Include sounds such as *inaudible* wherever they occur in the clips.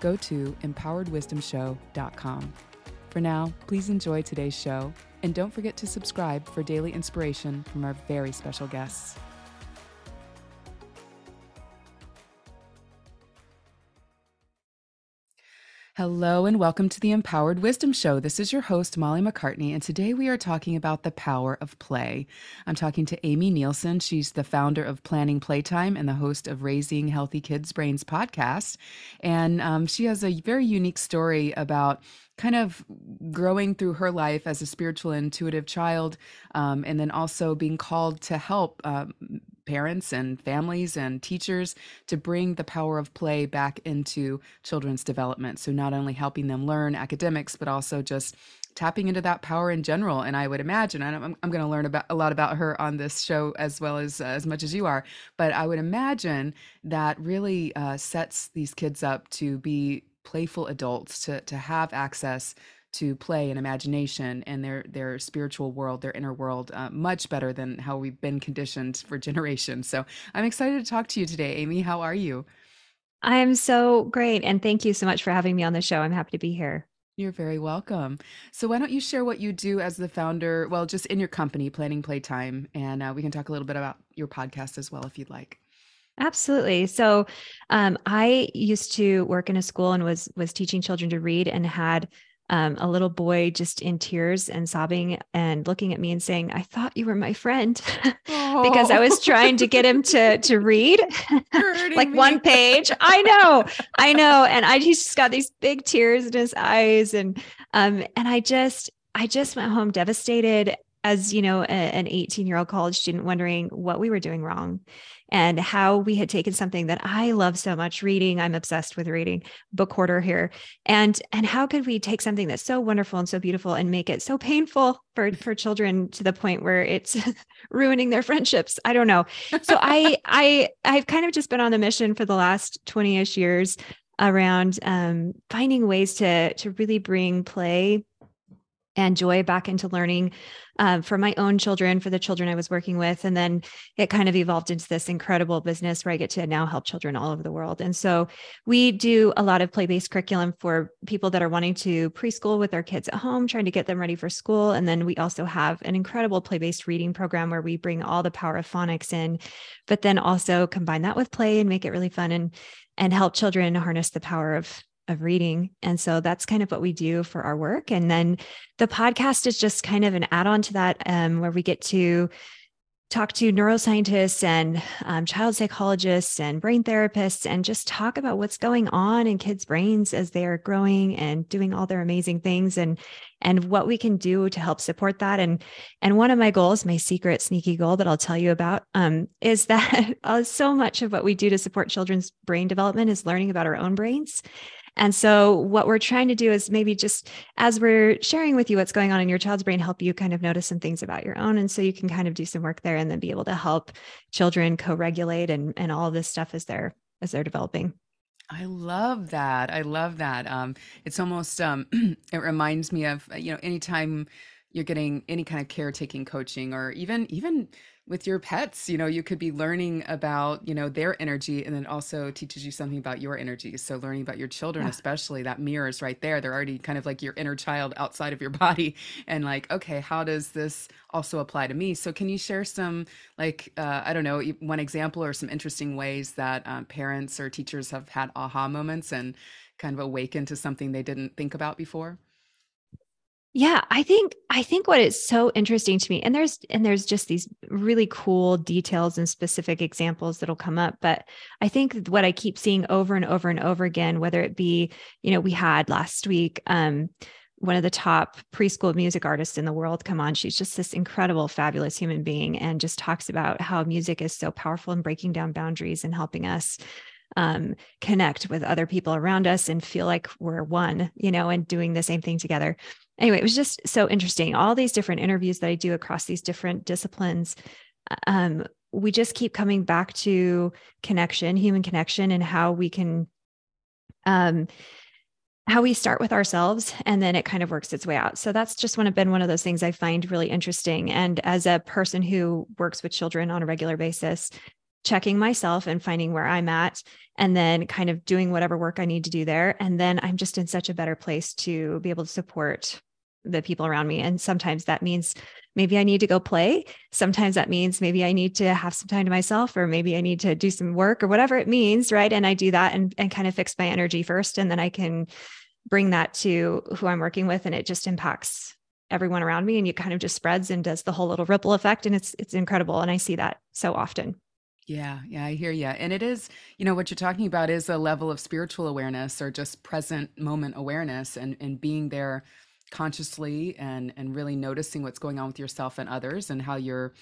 go to empoweredwisdomshow.com. For now, please enjoy today's show, and don't forget to subscribe for daily inspiration from our very special guests. Hello, and welcome to the Empowered Wisdom Show. This is your host, Molly MacCartney, and today we are talking about the power of play. I'm talking to Amy Nielson. She's the founder of Planning Playtime and the host of Raising Healthy Kids Brains podcast. And um, she has a very unique story about kind of growing through her life as a spiritual intuitive child um, and then also being called to help um, parents and families and teachers to bring the power of play back into children's development. So, not only helping them learn academics, but also just tapping into that power in general. And I would imagine, and I'm, I'm going to learn about a lot about her on this show as well as uh, as much as you are, but I would imagine that really uh, sets these kids up to be playful adults, to to have access to play and imagination and their their spiritual world, their inner world, uh, much better than how we've been conditioned for *laughs* generations. So I'm excited to talk to you today, Amy. How are you? I'm so great, and thank you so much for having me on the show. I'm happy to be here. You're very welcome. So, why don't you share what you do as the founder? Well, just in your company, Planning Playtime, and uh, we can talk a little bit about your podcast as well if you'd like. Absolutely. So, um, I used to work in a school and was was teaching children to read, and had um, a little boy just in tears and sobbing and looking at me and saying, "I thought you were my friend," *laughs* because I was trying to get him to to *laughs* read *laughs* like me. one page. I know, I know, and I just got these big tears in his eyes, and um, and I just I just went home devastated as you know a, an 18 year old college student wondering what we were doing wrong and how we had taken something that I love so much reading I'm obsessed with reading book hoarder here. And and how could we take something that's so wonderful and so beautiful and make it so painful for for children to the point where it's *laughs* ruining their friendships? I don't know. So I *laughs* I I've kind of just been on the mission for the last 20ish years around um, finding ways to to really bring play and joy back into learning um, for my own children, for the children I was working with. And then it kind of evolved into this incredible business where I get to now help children all over the world. And so we do a lot of play based curriculum for people that are wanting to preschool with their kids at home, trying to get them ready for school. And then we also have an incredible play based reading program where we bring all the power of phonics in, but then also combine that with play and make it really fun and and help children harness the power of of reading. And so that's kind of what we do for our work. And then the podcast is just kind of an add on to that, um, where we get to talk to neuroscientists and um, child psychologists and brain therapists and just talk about what's going on in kids' brains as they are growing and doing all their amazing things and and what we can do to help support that and and one of my goals my secret sneaky goal that i'll tell you about um, is that *laughs* uh, so much of what we do to support children's brain development is learning about our own brains and so, what we're trying to do is maybe just as we're sharing with you what's going on in your child's brain, help you kind of notice some things about your own. And so, you can kind of do some work there and then be able to help children co regulate and, and all this stuff as they're as they're developing. I love that. I love that. Um, it's almost um, *clears throat* it reminds me of you know anytime you're getting any kind of caretaking coaching or even even with your pets. You know you could be learning about you know their energy and then also teaches you something about your energy. So learning about your children yeah. especially that mirrors right there. They're already kind of like your inner child outside of your *laughs* body and like okay how does this also apply to me? So can you share some like uh, i don't know one example or some interesting ways that um, parents or teachers have had aha moments and kind of awakened to something they didn't think about before yeah, I think I think what is so interesting to me and there's and there's just these really cool details and specific examples that'll come up, but I think what I keep seeing over and over and over again whether it be, you know, we had last week um one of the top preschool music artists in the world come on. She's just this incredible, fabulous human being and just talks about how music is so powerful in breaking down boundaries and helping us um, connect with other people around us and feel like we're one, you know, and doing the same thing together. Anyway, it was just so interesting. All these different interviews that I do across these different disciplines. Um, we just keep coming back to connection, human connection, and how we can um, how we start with ourselves and then it kind of works its way out. So that's just one of been one of those things I find really interesting. And as a person who works with children on a regular basis, checking myself and finding where I'm at and then kind of doing whatever work I need to do there. And then I'm just in such a better place to be able to support the people around me. And sometimes that means maybe I need to go play. Sometimes that means maybe I need to have some time to myself, or maybe I need to do some work or whatever it means. Right. And I do that and, and kind of fix my energy first. And then I can bring that to who I'm working with. And it just impacts everyone around me. And it kind of just spreads and does the whole little ripple effect. And it's it's incredible. And I see that so often. Yeah, yeah, I hear you. And it is, you know, what you're talking about is a level of spiritual awareness or just present moment awareness and and being there consciously and and really noticing what's going on with yourself and others and how you're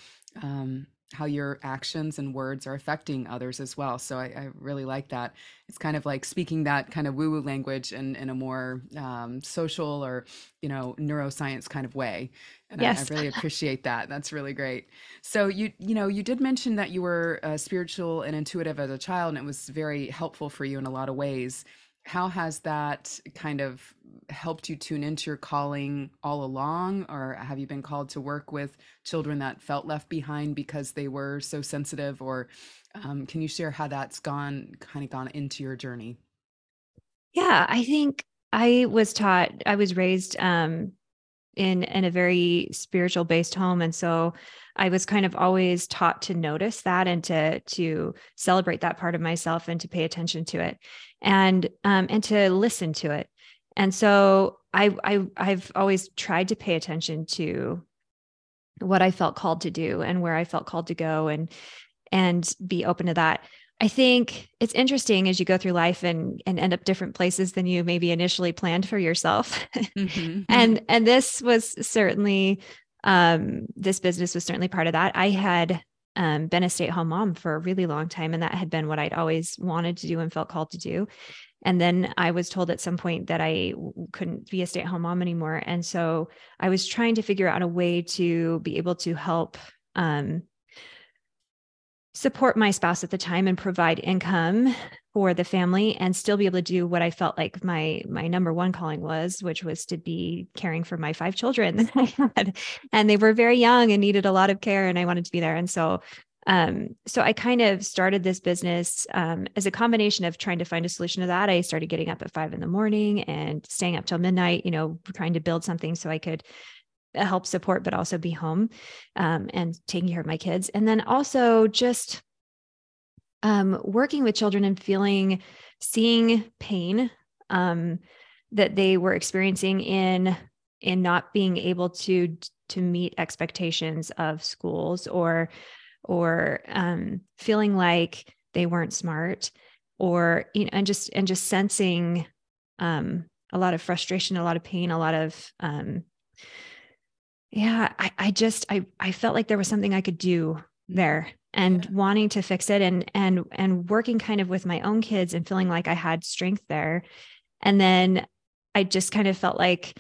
um, how your actions and words are affecting others as well. So I, I, really like that. It's kind of like speaking that kind of woo-woo language in, in a more um, social or, you know, neuroscience kind of way. And yes. I, I, really appreciate that. That's really great. So you, you know, you did mention that you were uh, spiritual and intuitive as a child, and it was very helpful for you in a lot of ways how has that kind of helped you tune into your calling all along? Or have you been called to work with children that felt left behind because they were so sensitive? Or um, can you share how that's gone kind of gone into your journey? Yeah i think i was taught i was raised um, in in a very spiritual based home and so i was kind of always taught to notice that and to to celebrate that part of myself and to pay attention to it and um, and to listen to it. And so I, I I've always tried to pay attention to what I felt called to do and where I felt called to go and and be open to that. I think it's interesting as you go through life and and end up different places than you maybe initially planned for yourself. *laughs* Mm-hmm. and and this was certainly um this business was certainly part of that. I had um, been a stay at home mom for a really long time. And that had been what I'd always wanted to do and felt called to do. And then I was told at some point that I couldn't be a stay at home mom anymore. And so I was trying to figure out a way to be able to help um, support my spouse at the time and provide income for the family and still be able to do what I felt like my my number one calling was, which was to be caring for my five children that I *laughs* had. And they were very young and needed a lot of care and I wanted to be there. And so um, so I kind of started this business um, as a combination of trying to find a solution to that. I started getting up at five in the morning and staying up till midnight, you know, trying to build something so I could help support, but also be home um, and taking care of my kids. And then also just um, working with children and feeling, seeing pain um, that they were experiencing in in not being able to to meet expectations of schools or or um, feeling like they weren't smart or you know and just and just sensing um, a lot of frustration a lot of pain a lot of um, yeah I, I just i i felt like there was something i could do there and yeah. wanting to fix it and and and working kind of with my own kids and feeling like i had strength there and then i just kind of felt like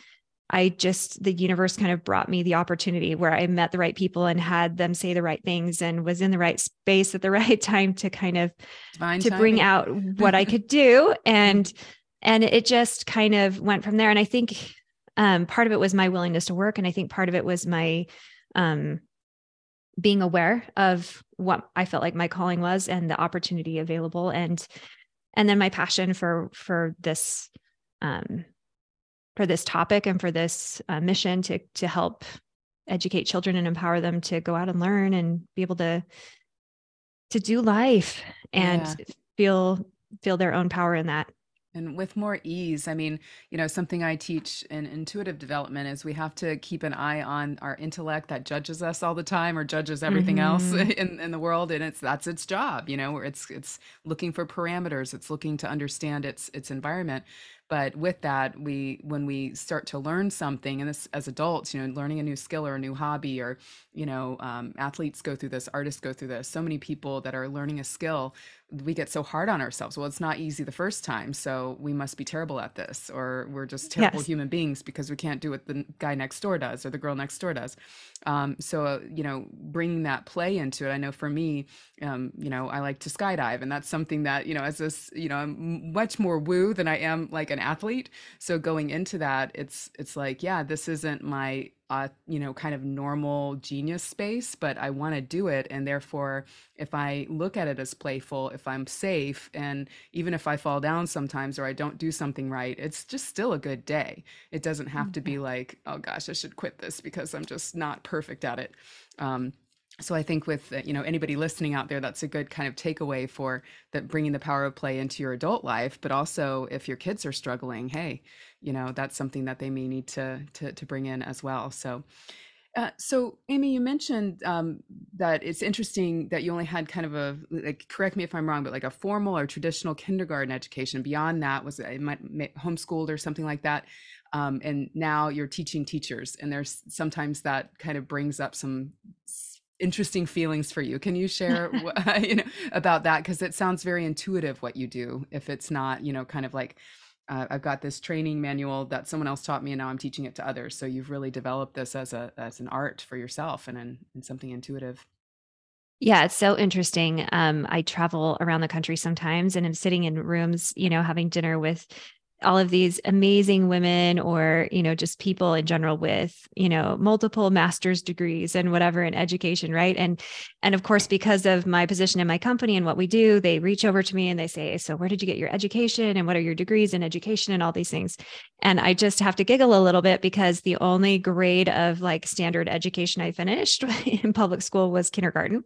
i just the universe kind of brought me the opportunity where i met the right people and had them say the right things and was in the right space at the *laughs* right time to kind of Divine to timing. bring out what i could do *laughs* and and it just kind of went from there and i think um, part of it was my willingness to work and i think part of it was my um, being aware of what i felt like my calling was and the opportunity available and and then my passion for for this um, for this topic and for this uh, mission to to help educate children and empower them to go out and learn and be able to to do life and yeah. feel feel their own power in that and with more ease i mean you know something i teach in intuitive development is we have to keep an eye on our intellect that judges us all the time or judges everything mm-hmm. else *laughs* in, in the world and it's that's its job you know it's it's looking for parameters it's looking to understand its its environment but with that we when we start to learn something and this as adults you know learning a new skill or a new hobby or you know um, athletes go through this artists go through this so many people that are learning a skill we get so hard on ourselves. Well, it's not easy the first time, so we must be terrible at this, or we're just terrible yes. human beings because we can't do what the guy next door does or the girl next door does. Um, so, uh, you know, bringing that play into it, I know for me, um, you know, I like to skydive, and that's something that, you know, as this, you know, I'm much more woo than I am like an athlete. So going into that, it's it's like, yeah, this isn't my uh, you know, kind of normal genius space, but I want to do it. And therefore, if I look at it as playful, if I'm safe, and even if I fall down sometimes or I don't do something right, it's just still a good day. It doesn't have to be mm-hmm. like, oh gosh, I should quit this because I'm just not perfect at it. Um, so i think with you know anybody listening out there that's a good kind of takeaway for that bringing the power of play into your adult life. But also if your kids are struggling hey you know that's something that they may need to to, to bring in as well. So uh, so amy you mentioned um, that it's interesting that you only had kind of a like correct me if i'm wrong but like a formal or traditional kindergarten education. Beyond that was it might, homeschooled or something like that. Um, and now you're teaching teachers and there's sometimes that kind of brings up some interesting feelings for you can you *laughs* share *laughs* you know about that because it sounds very intuitive what you do if it's not you know kind of like uh, I've got this training manual that someone else taught me, and now I'm teaching it to others. So you've really developed this as a as an art for yourself and and, and something intuitive. Yeah, it's so interesting. Um, I travel around the country sometimes, and I'm sitting in rooms, you know, having dinner with all of these amazing women or you know just people in general with you know multiple master's degrees and whatever in education right? And and of course because of my position in my company and what we do they reach over to me and they say so where did you get your education and what are your degrees in education and all these things? And i just have to giggle a little bit because the only grade of like standard education i finished *laughs* in public school was kindergarten.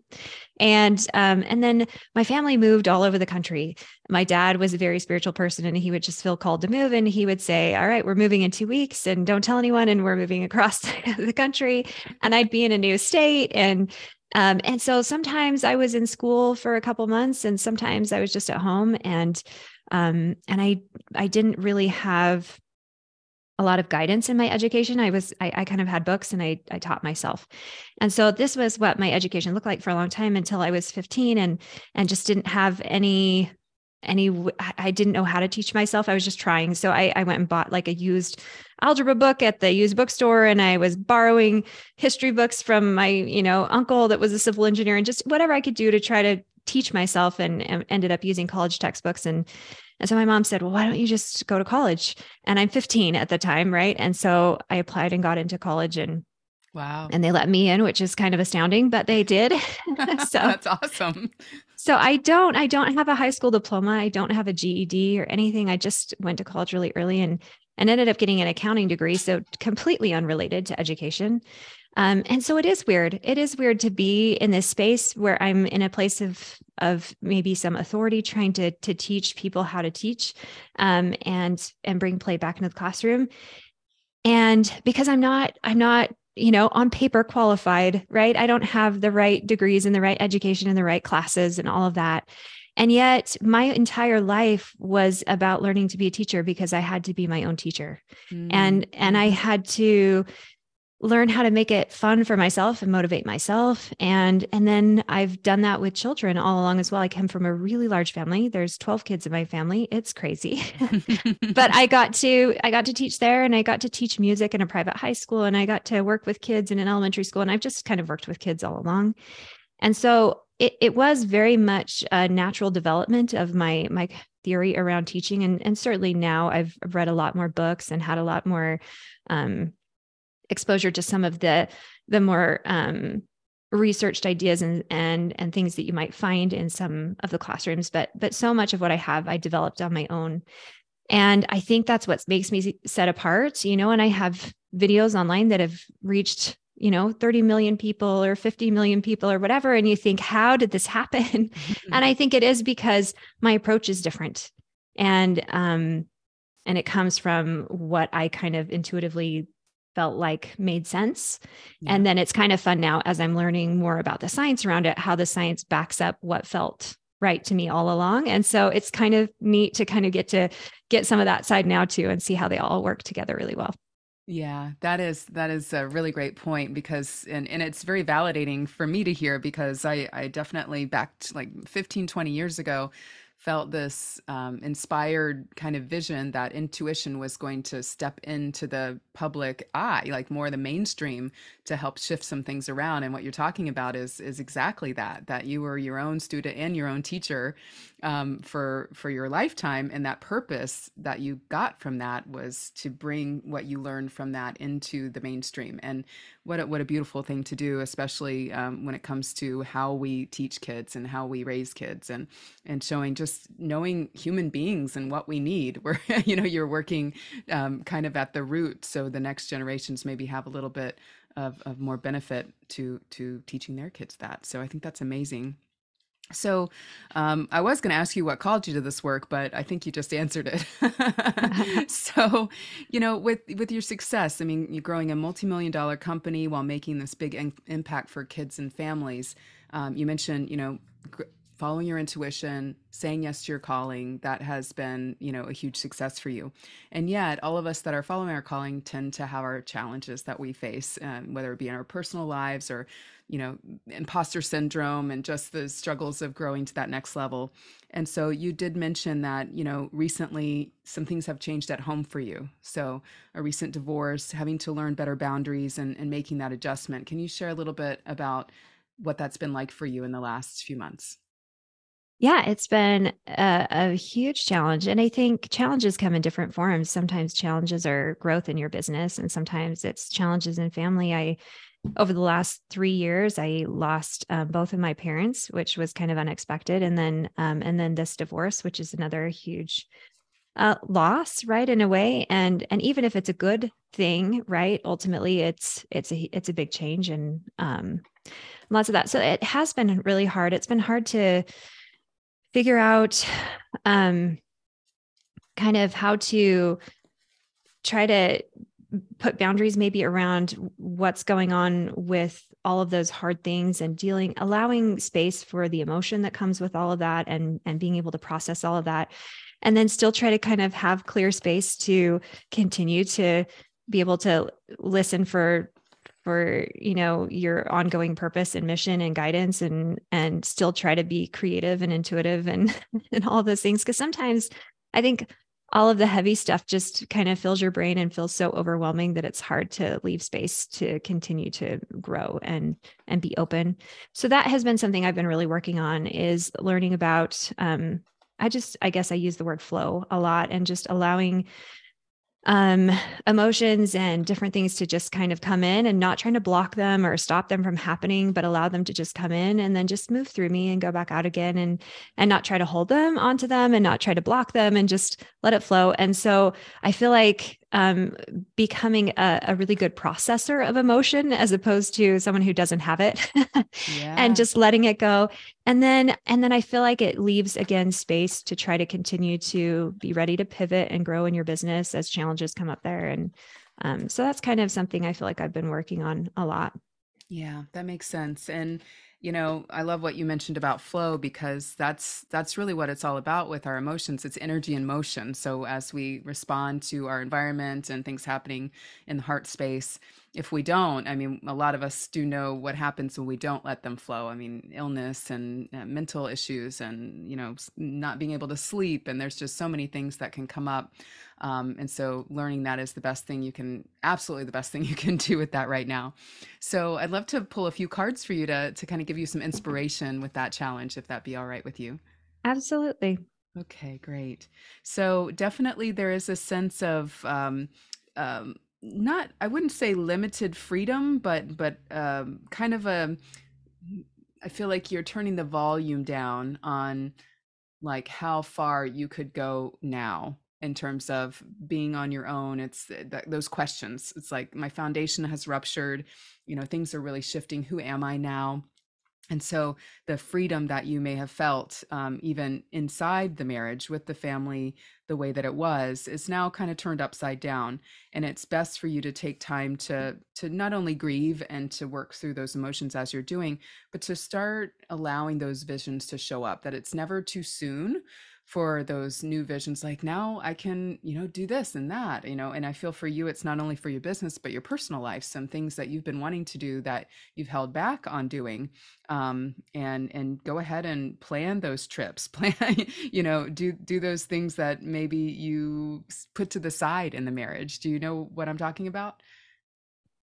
And um, and then my family moved all over the country my dad was a very spiritual person and he would just feel called to move and he would say all right we're moving in two weeks and don't tell anyone and we're moving across *laughs* the country and i'd be in a new state and um, and so sometimes i was in school for a couple months and sometimes i was just at home and um, and i i didn't really have a lot of guidance in my education. I was, I, I, kind of had books and I, I taught myself. And so this was what my education looked like for a long time until I was 15 and, and just didn't have any, any, I didn't know how to teach myself. I was just trying. So I, I went and bought like a used algebra book at the used bookstore and I was borrowing history books from my, you know, uncle that was a civil engineer and just whatever I could do to try to teach myself and, and ended up using college textbooks and and so my mom said, Well, why don't you just go to college? And I'm 15 at the time, right? And so I applied and got into college and Wow. And they let me in, which is kind of astounding, but they did. *laughs* *laughs* so that's awesome. So I don't I don't have a high school diploma. I don't have a GED or anything. I just went to college really early and and ended up getting an accounting degree, so completely unrelated to education. Um, and so it is weird. It is weird to be in this space where I'm in a place of of maybe some authority, trying to to teach people how to teach, um, and and bring play back into the classroom. And because I'm not, I'm not, you know, on paper qualified, right? I don't have the right degrees and the right education and the right classes and all of that. And yet, my entire life was about learning to be a teacher because I had to be my own teacher, mm-hmm. and and I had to learn how to make it fun for myself and motivate myself and and then I've done that with children all along as well. I come from a really large family. There's 12 kids in my family. It's crazy. *laughs* but I got to I got to teach there and I got to teach music in a private high school and I got to work with kids in an elementary school and I've just kind of worked with kids all along. And so it, it was very much a natural development of my my theory around teaching and and certainly now I've read a lot more books and had a lot more um, exposure to some of the the more um, researched ideas and and and things that you might find in some of the classrooms but but so much of what i have i developed on my own. And i think that's what makes me set apart you know and i have videos online that have reached you know 30 million people or 50 million people or whatever and you think how did this happen? Mm-hmm. and i think it is because my approach is different. And um and it comes from what i kind of intuitively felt like made sense. Yeah. And then it's kind of fun now as I'm learning more about the science around it, how the science backs up what felt right to me all along. And so it's kind of neat to kind of get to get some of that side now too and see how they all work together really well. Yeah, that is that is a really great point because and and it's very validating for me to hear because I I definitely backed like 15 20 years ago felt this um, inspired kind of vision that intuition was going to step into the public eye, like more the mainstream, to help shift some things around. And what you're talking about is is exactly that. That you were your own student and your own teacher um, for for your lifetime, and that purpose that you got from that was to bring what you learned from that into the mainstream. And what a, what a beautiful thing to do, especially um, when it comes to how we teach kids and how we raise kids, and and showing just knowing human beings and what we need. Where *laughs* you know you're working um, kind of at the root, so the next generations maybe have a little bit of, of more benefit to to teaching their kids that. So I think that's amazing. So, um, I was going to ask you what called you to this work, but I think you just *laughs* answered it. *laughs* so, you know, with with your success, I mean, you're growing a multi-million dollar company while making this big in- impact for kids and families. Um, you mentioned, you know, gr- following your intuition, saying yes to your calling, that has been, you know, a huge success for you. And yet, all of us that are following our calling tend to have our challenges that we face, um, whether it be in our personal lives or, you know, imposter syndrome and just the struggles of growing to that next level. And so you did mention that, you know, recently some things have changed at home for you. So a recent divorce, having to learn better boundaries and, and making that adjustment. Can you share a little bit about what that's been like for you in the last few months? Yeah, it's been a, a, huge challenge. And I think challenges come in different forms. Sometimes challenges are growth in your business, and sometimes it's challenges in family. I, over the last three years, I lost um, both of my parents, which was kind of unexpected. And then, um, and then this divorce, which is another huge uh, loss, right? In a way. And, and even if it's a good thing, right? Ultimately it's, it's a, it's a big change and, um, lots of that. So it has been really hard. It's been hard to, figure out um, kind of how to try to put boundaries maybe around what's going on with all of those hard things and dealing allowing space for the emotion that comes with all of that and and being able to process all of that. And then still try to kind of have clear space to continue to be able to listen for for you know your ongoing purpose and mission and guidance and and still try to be creative and intuitive and *laughs* and all those things. Because sometimes i think all of the heavy stuff just kind of fills your brain and feels so overwhelming that it's hard to leave space to continue to grow and and be open. So that has been something i've been really working on is learning about um i just i guess i use the word flow a lot and just allowing um, emotions and different things to just kind of come in and not trying to block them or stop them from happening, but allow them to just come in and then just move through me and go back out again and and not try to hold them onto them and not try to block them and just let it flow. And so I feel like um, becoming a, a, really good processor of emotion as opposed to someone who doesn't have it *laughs* yeah. and just letting it go. And then and then i feel like it leaves again space to try to continue to be ready to pivot and grow in your business as challenges come up there. And um, so that's kind of something i feel like i've been working on a lot. Yeah that makes sense. And you know i love what you mentioned about flow because that's that's really what it's all about with our emotions. It's energy and motion. So as we respond to our environment and things happening in the heart space if we don't i mean a lot of us do know what happens when we don't let them flow. I mean illness and uh, mental issues and you know not being able to sleep and there's just so many things that can come up um, and so learning that is the best thing you can absolutely the best thing *laughs* you can do with that right now. So i'd love to pull a few cards for you to to kind of give you some inspiration with that challenge if that be all right with you. Absolutely. Okay great. So definitely there is a sense of um, um, not I wouldn't say limited freedom, but but um, kind of a I feel like you're turning the volume down on like how far you could go now in terms of being on your own it's th- those questions. It's like my foundation has ruptured. You know things are really shifting. Who am i now? And so the freedom that you may have felt um, even inside the marriage with the family the way that it was is now kind of turned upside down. And it's best for you to take time to to not only grieve and to work through those emotions as you're doing but to start allowing those visions to show up that it's never too soon for those new visions like now i can you know do this and that you know and i feel for you it's not only for your business but your personal life some things that you've been wanting to do that you've held back on doing um, and and go ahead and plan those trips *laughs* plan you know do do those things that maybe you put to the side in the marriage. Do you know what i'm talking about?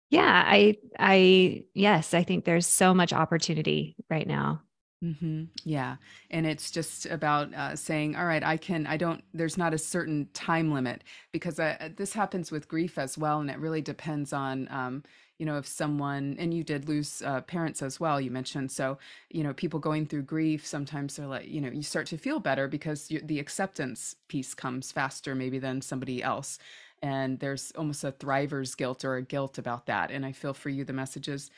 Yeah i i yes i think there's so much opportunity right now Mm-hmm. Yeah. And it's just about uh, saying, all right, I can, I don't, there's not a certain time limit because I, uh, this happens with grief as well. And it really depends on, um, you know, if someone, and you did lose uh, parents as well, you mentioned. So, you know, people going through grief, sometimes they're like, you know, you start to feel better because you, the acceptance piece comes faster maybe than somebody else. And there's almost a thriver's guilt or a guilt about that. And I feel for you, the messages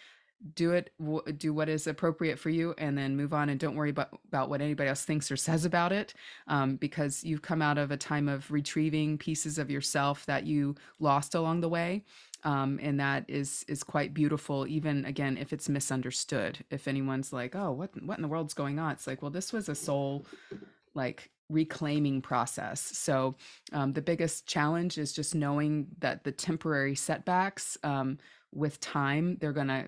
do it do what is appropriate for you and then move on and don't worry about, about what anybody else thinks or says about it um, because you've come out of a time of retrieving pieces of yourself that you lost along the way um, and that is is quite beautiful even again if it's misunderstood. If anyone's like oh what what in the world's going on? It's like well this was a soul like reclaiming process. So um, the biggest challenge is just knowing that the temporary setbacks um, with time they're going to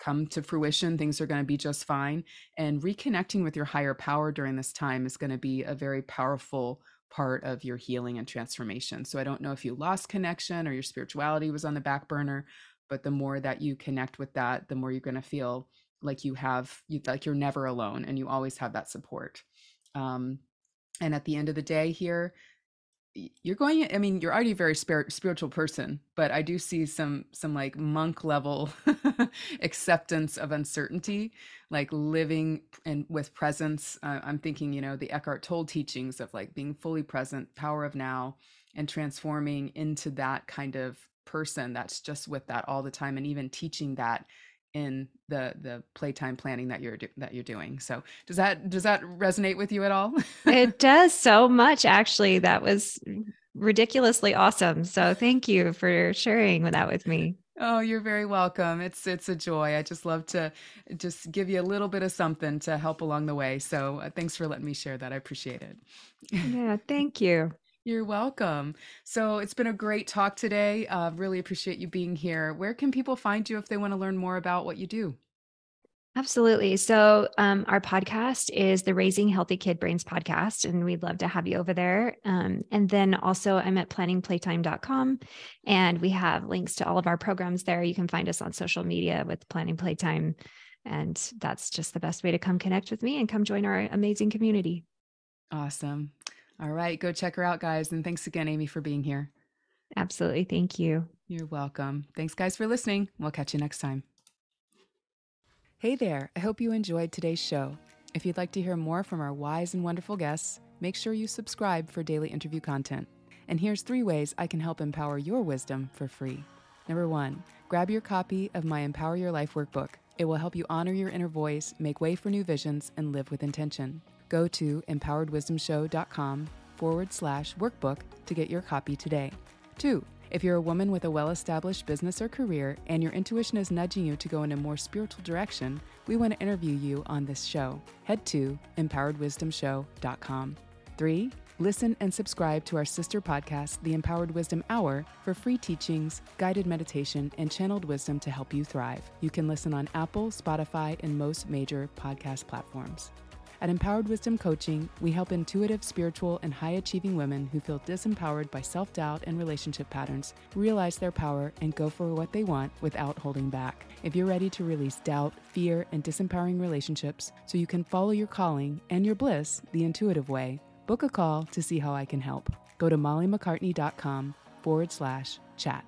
come to fruition, things are going to be just fine. And reconnecting with your higher power during this time is going to be a very powerful part of your healing and transformation. So I don't know if you lost connection or your spirituality was on the back burner, but the more that you connect with that, the more you're going to feel like you have you like you're never alone and you always have that support. Um, and at the end of the day here, you're going i mean you're already a very spirit, spiritual person but i do see some some like monk level *laughs* acceptance of uncertainty like living and with presence. Uh, i'm thinking you know the eckhart tolle teachings of like being fully present power of now and transforming into that kind of person that's just with that all the time and even teaching that in the the playtime planning that you're do, that you're doing. So does that does that resonate with you at all? it *laughs* does so much actually. That was ridiculously awesome. So thank you for sharing that with me. Oh, you're very welcome. It's it's a joy. I just love to just give you a little bit of something to help along the way. So uh, thanks for letting me share that. I appreciate it. Yeah, *laughs* thank you. You're welcome. So it's been a great talk today. Uh, really appreciate you being here. Where can people find you if they want to learn more about what you do? Absolutely. So, um, our podcast is the Raising Healthy Kid Brains podcast, and we'd love to have you over there. Um, and then also, I'm at planningplaytime.com, and we have links to all of our programs there. You can find us on social media with Planning Playtime. And that's just the best way to come connect with me and come join our amazing community. Awesome. All right, go check her out, guys. And thanks again, Amy, for being here. Absolutely. Thank you. You're welcome. Thanks, guys, for listening. We'll catch you next time. Hey there. I hope you enjoyed today's show. If you'd like to hear more from our wise and wonderful guests, make sure you subscribe for daily interview content. And here's three ways I can help empower your wisdom for free. Number one, grab your copy of my Empower Your Life workbook. It will help you honor your inner voice, make way for new visions, and live with intention go to empoweredwisdomshow.com forward slash workbook to get your copy today. Two, if you're a woman with a well established business or career and your intuition is nudging you to go in a more spiritual direction, we want to interview you on this show. Head to empoweredwisdomshow.com. Three, listen and subscribe to our sister podcast, The Empowered Wisdom Hour, for free teachings, guided meditation, and channeled wisdom to help you thrive. You can listen on Apple, Spotify, and most major podcast platforms. At Empowered Wisdom Coaching, we help intuitive, spiritual, and high achieving women who feel disempowered by self doubt and relationship patterns realize their power and go for what they want without holding back. If you're ready to release doubt, fear, and disempowering relationships so you can follow your calling and your bliss the intuitive way, book a call to see how I can help. Go to mollymaccartney.com forward slash chat.